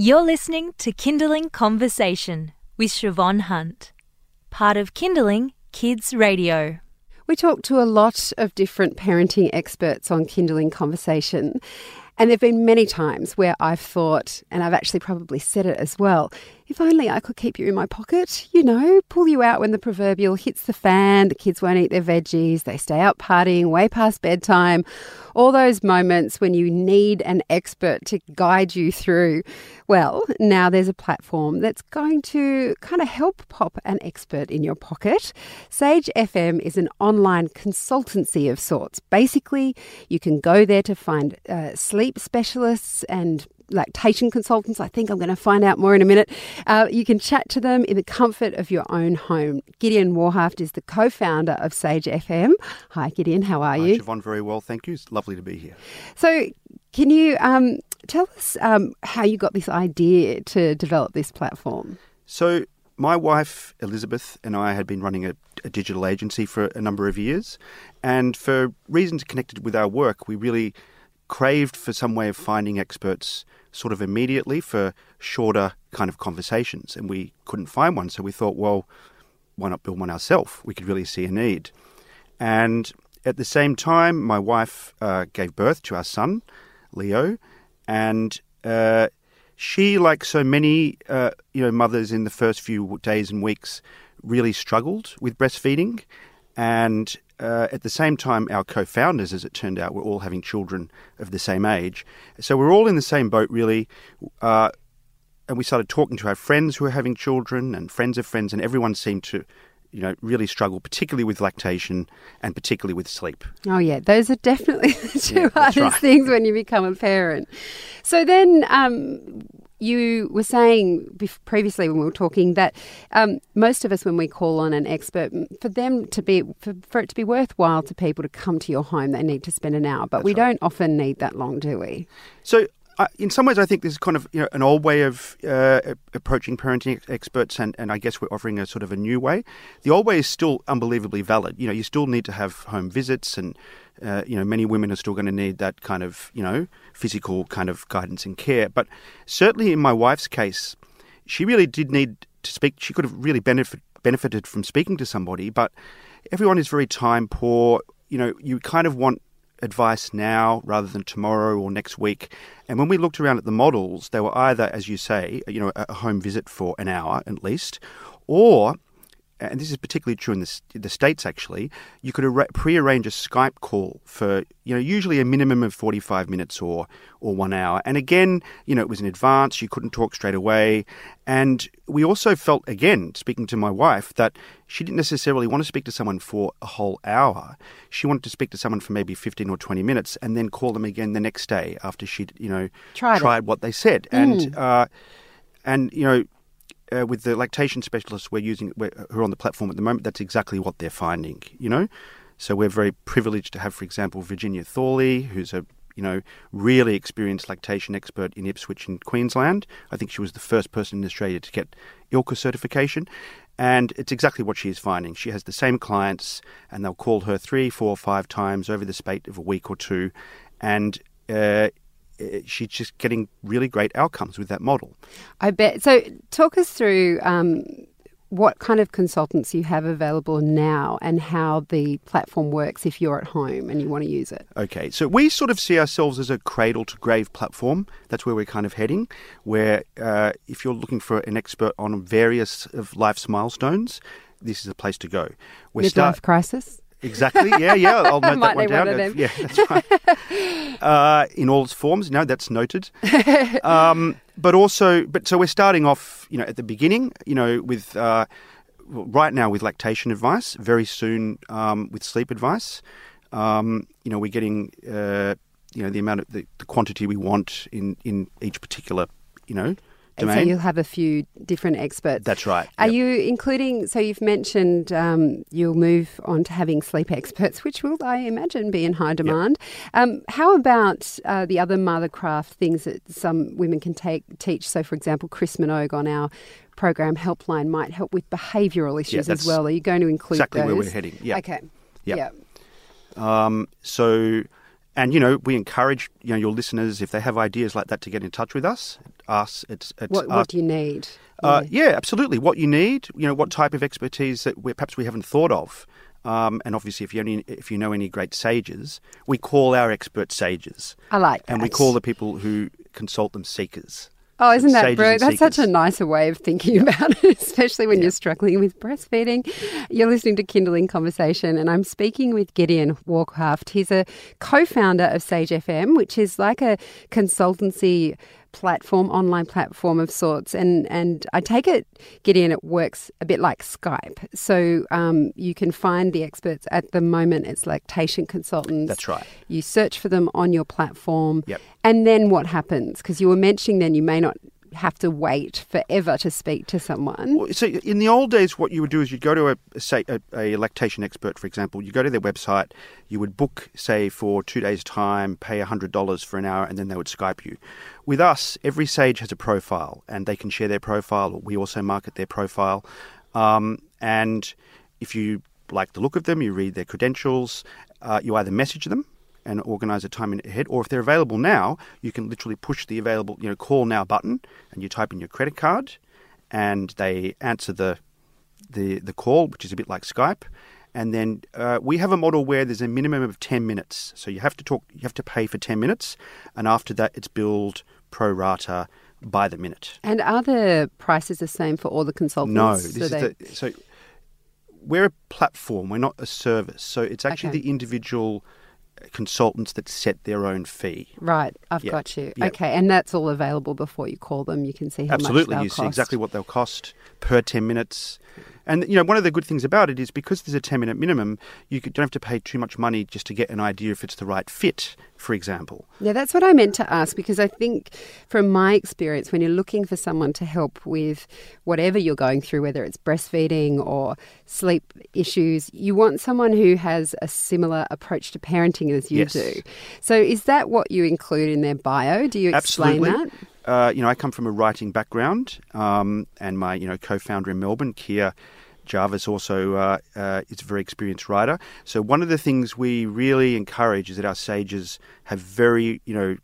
You're listening to Kinderling Conversation with Siobhan Hunt, part of Kinderling Kids Radio. We talk to a lot of different parenting experts on Kinderling Conversation, and there have been many times where I've thought, and I've actually probably said it as well, if only I could keep you in my pocket, you know, pull you out when the proverbial hits the fan, the kids won't eat their veggies, they stay out partying way past bedtime. All those moments when you need an expert to guide you through. Well, now there's a platform that's going to kind of help pop an expert in your pocket. Sage FM is an online consultancy of sorts. Basically, you can go there to find uh, sleep specialists and lactation consultants. I think I'm going to find out more in a minute. Uh, you can chat to them in the comfort of your own home. Gideon Warhaft is the co founder of Sage FM. Hi, Gideon. How are Hi, you? Siobhan, very well, thank you. It's lovely to be here. So, can you um, tell us um, how you got this idea to develop this platform? So, my wife Elizabeth and I had been running a, a digital agency for a number of years, and for reasons connected with our work, we really craved for some way of finding experts sort of immediately for shorter kind of conversations, and we couldn't find one. So we thought, well, why not build one ourselves? We could really see a need. And at the same time, my wife uh, gave birth to our son, Leo, and uh, she, like so many, uh, you know, mothers in the first few days and weeks, really struggled with breastfeeding, and uh, at the same time, our co founders, as it turned out, were all having children of the same age. So we're all in the same boat, really. Uh, and we started talking to our friends who were having children and friends of friends, and everyone seemed to, you know, really struggle, particularly with lactation and particularly with sleep. Oh, yeah, those are definitely the two Yeah, hardest right. things when you become a parent. So then, um, you were saying previously when we were talking that um, most of us, when we call on an expert, for them to be for, for it to be worthwhile to people to come to your home, they need to spend an hour. But we don't often need that long, do we? So, uh, in some ways, I think this is kind of you know an old way of uh, approaching parenting ex- experts, and, and I guess we're offering a sort of a new way. The old way is still unbelievably valid. You know, you still need to have home visits, and uh, you know, many women are still going to need that kind of you know physical kind of guidance and care. But certainly in my wife's case, she really did need to speak. She could have really benefit, benefited from speaking to somebody, but everyone is very time poor. You know, you kind of want advice now rather than tomorrow or next week. And when we looked around at the models, they were either, as you say, you know, a home visit for an hour at least, or and this is particularly true in the, the states actually, you could arra- pre-arrange a Skype call for you know usually a minimum of 45 minutes or or 1 hour. And again, you know, it was in advance, you couldn't talk straight away. And we also felt again speaking to my wife that she didn't necessarily want to speak to someone for a whole hour. She wanted to speak to someone for maybe 15 or 20 minutes and then call them again the next day after she'd, you know, Tried it. what they said. And uh and you know uh, with the lactation specialists we're using we're, who are on the platform at the moment, that's exactly what they're finding. You know, so we're very privileged to have, for example, Virginia Thorley, who's a you know really experienced lactation expert in Ipswich in Queensland. I think she was the first person in Australia to get ILCA certification. And it's exactly what she is finding. She has the same clients, and they'll call her three, four, five times over the space of a week or two, and uh, she's just getting really great outcomes with that model. I bet. So, talk us through um, what kind of consultants you have available now and how the platform works if you're at home and you want to use it. Okay, so we sort of see ourselves as a cradle to grave platform. That's where we're kind of heading. Where uh, if you're looking for an expert on various of life's milestones, this is a place to go. We're Midlife start- crisis. Exactly. Yeah, yeah. I'll note that one one down. them. Yeah, that's right. uh, in all its forms. No, that's noted. um, but also, but so we're starting off, you know, at the beginning, you know, with uh, right now with lactation advice. Very soon um, with sleep advice. Um, you know, we're getting, uh, you know, the amount of the, the quantity we want in in each particular, you know, And so you'll have a few different experts. That's right. Are Yep. you including? So you've mentioned um, you'll move on to having sleep experts, which will, I imagine, be in high demand. Um, how about uh, the other mothercraft things that some women can take teach? So, for example, Chris Minogue on our program Helpline might help with behavioural issues as well. Are you going to include exactly those? where we're heading. Yeah. Okay. Yep. Yeah. Um, so, and you know, we encourage you know your listeners if they have ideas like that to get in touch with us. Us, it's, it's What, what do you need? Uh, yeah, absolutely. What you need, you know, what type of expertise that we, perhaps we haven't thought of. Um, and obviously, if you only, if you know any great sages, we call our experts sages, I like and we call the people who consult them seekers. Oh, isn't that brilliant? That's such a nicer way of thinking about it, especially when you're struggling with breastfeeding. You're listening to Kinderling Conversation, and I'm speaking with Gideon Warhaft. He's a co founder of Sage FM, which is like a consultancy platform, online platform of sorts. And, and I take it, Gideon, it works a bit like Skype. So um, you can find the experts at the moment, it's lactation consultants. That's right. You search for them on your platform. Yep. And then what happens? Because you were mentioning then you may not have to wait forever to speak to someone. So in the old days, what you would do is you'd go to a, say a, a lactation expert, for example. You go to their website, you would book, say, for two days' time, pay hundred dollars for an hour, and then they would Skype you. With us, every sage has a profile, and they can share their profile. We also market their profile, um, and if you like the look of them, you read their credentials, uh, you either message them and organize a time in ahead, or if they're available now, you can literally push the available, you know, call now button, and you type in your credit card, and they answer the the the call, which is a bit like Skype. And then uh, we have a model where there's a minimum of ten minutes, so you have to talk, you have to pay for ten minutes, and after that, it's billed pro rata by the minute. And are the prices the same for all the consultants? No, So this is they- the, so we're a platform. We're not a service. So it's actually Okay. the individual consultants that set their own fee. Right, I've Yeah. got you. Yeah. Okay, and that's all available before you call them. You can see how Absolutely, much they'll you see cost. exactly what they'll cost per ten minutes. And you know, one of the good things about it is because there's a ten minute minimum, you don't have to pay too much money just to get an idea if it's the right fit. For example, Yeah, that's what I meant to ask because I think from my experience, when you're looking for someone to help with whatever you're going through, whether it's breastfeeding or sleep issues, you want someone who has a similar approach to parenting as you Yes. do. So is that what you include in their bio? Do you explain absolutely. that? Uh, you know, I come from a writing background, um, and my you know co-founder in Melbourne, Kia Jarvis, also uh, uh, is a very experienced writer. So one of the things we really encourage is that our sages have very you know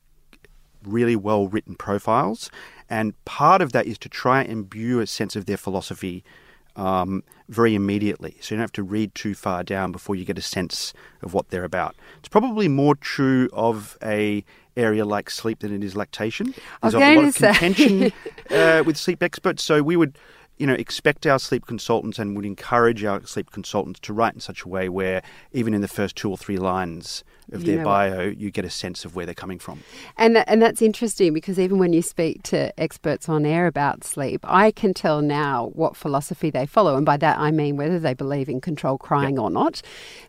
really well written profiles, and part of that is to try and imbue a sense of their philosophy um, very immediately. So you don't have to read too far down before you get a sense of what they're about. It's probably more true of a area like sleep than it is lactation. There's a lot of contention uh, with sleep experts, so we would. You know, expect our sleep consultants and would encourage our sleep consultants to write in such a way where, even in the first two or three lines of You their know what- bio, you get a sense of where they're coming from. And and that's interesting because even when you speak to experts on air about sleep, I can tell now what philosophy they follow, and by that I mean whether they believe in control crying or not.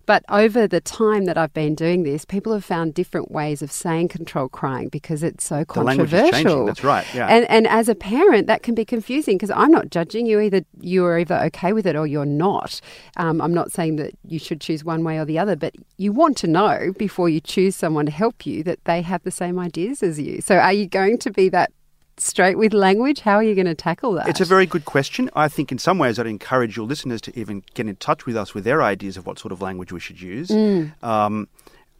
But over the time that I've been doing this, people have found different ways of saying control crying because it's so The controversial. That's right. Yeah. And and as a parent, that can be confusing because I'm not judging you. Either you are either okay with it or you're not. Um, I'm not saying that you should choose one way or the other, but you want to know before you choose someone to help you that they have the same ideas as you. So are you going to be that straight with language? How are you going to tackle that? It's a very good question. I think in some ways I'd encourage your listeners to even get in touch with us with their ideas of what sort of language we should use. Um,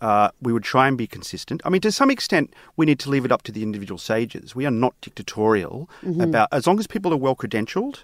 uh, we would try and be consistent. I mean, to some extent, we need to leave it up to the individual sages. We are not dictatorial about, as long as people are well credentialed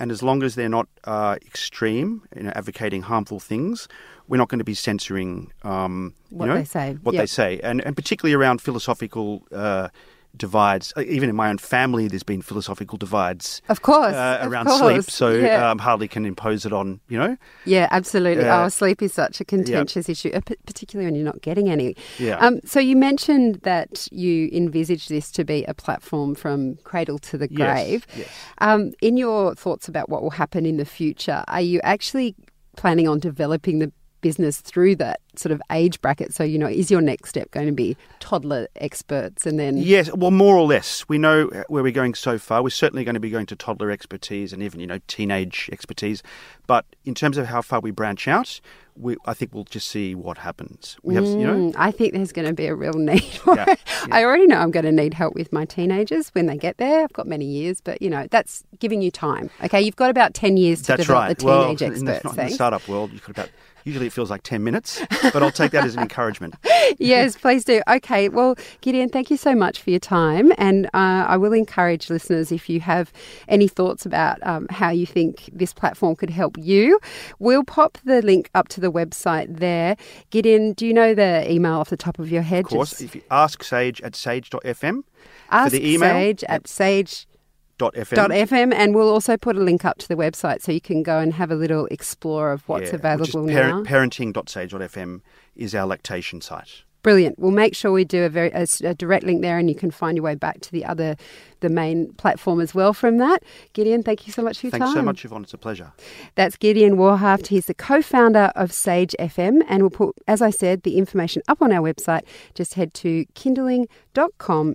and as long as they're not uh, extreme, you know, advocating harmful things, we're not going to be censoring um, you What know, they say. What Yep. they say, and and particularly around philosophical. Uh, Divides, Uh, even in my own family, there's been philosophical divides Of course, uh, of around course, sleep, so yeah. um, hardly can impose it on you know. Yeah, absolutely. Uh, oh, sleep is such a contentious issue, uh, particularly when you're not getting any. Yeah. Um, so you mentioned that you envisage this to be a platform from cradle to the Yes, grave. yes. Um, in your thoughts about what will happen in the future, are you actually planning on developing the business through that sort of age bracket? So, you know, is your next step going to be toddler experts and then Yes, well, more or less. We know where we're going so far. We're certainly going to be going to toddler expertise and even, you know, teenage expertise. But in terms of how far we branch out, we, I think we'll just see what happens. We have, you know, Mm, I think there's going to be a real need for Yeah, it. I already know I'm going to need help with my teenagers when they get there. I've got many years, but you know that's giving you time. Okay, you've got about ten years to that's develop right. the well, teenage in the, experts not in the startup world, you've got about, usually it feels like 10 minutes. but I'll take that as an encouragement. yes, please do. Okay, well, Gideon, thank you so much for your time. And uh, I will encourage listeners if you have any thoughts about um, how you think this platform could help you, we'll pop the link up to the website there. Gideon, do you know the email off the top of your head? Of course. Just if you ask Sage at sage.fm. Ask for the email, Sage at sage. Dot FM. FM, and we'll also put a link up to the website so you can go and have a little explore of what's yeah, available parent, now. Parenting.sage.fm is our lactation site. Brilliant. We'll make sure we do a very a, a, direct link there, and you can find your way back to the other, the main platform as well. From that, Gideon, thank you so much for your Thanks time. Thanks so much, Yvonne. It's a pleasure. That's Gideon Warhaft. He's the co-founder of Sage FM, and we'll put, as I said, the information up on our website. Just head to kinderling.com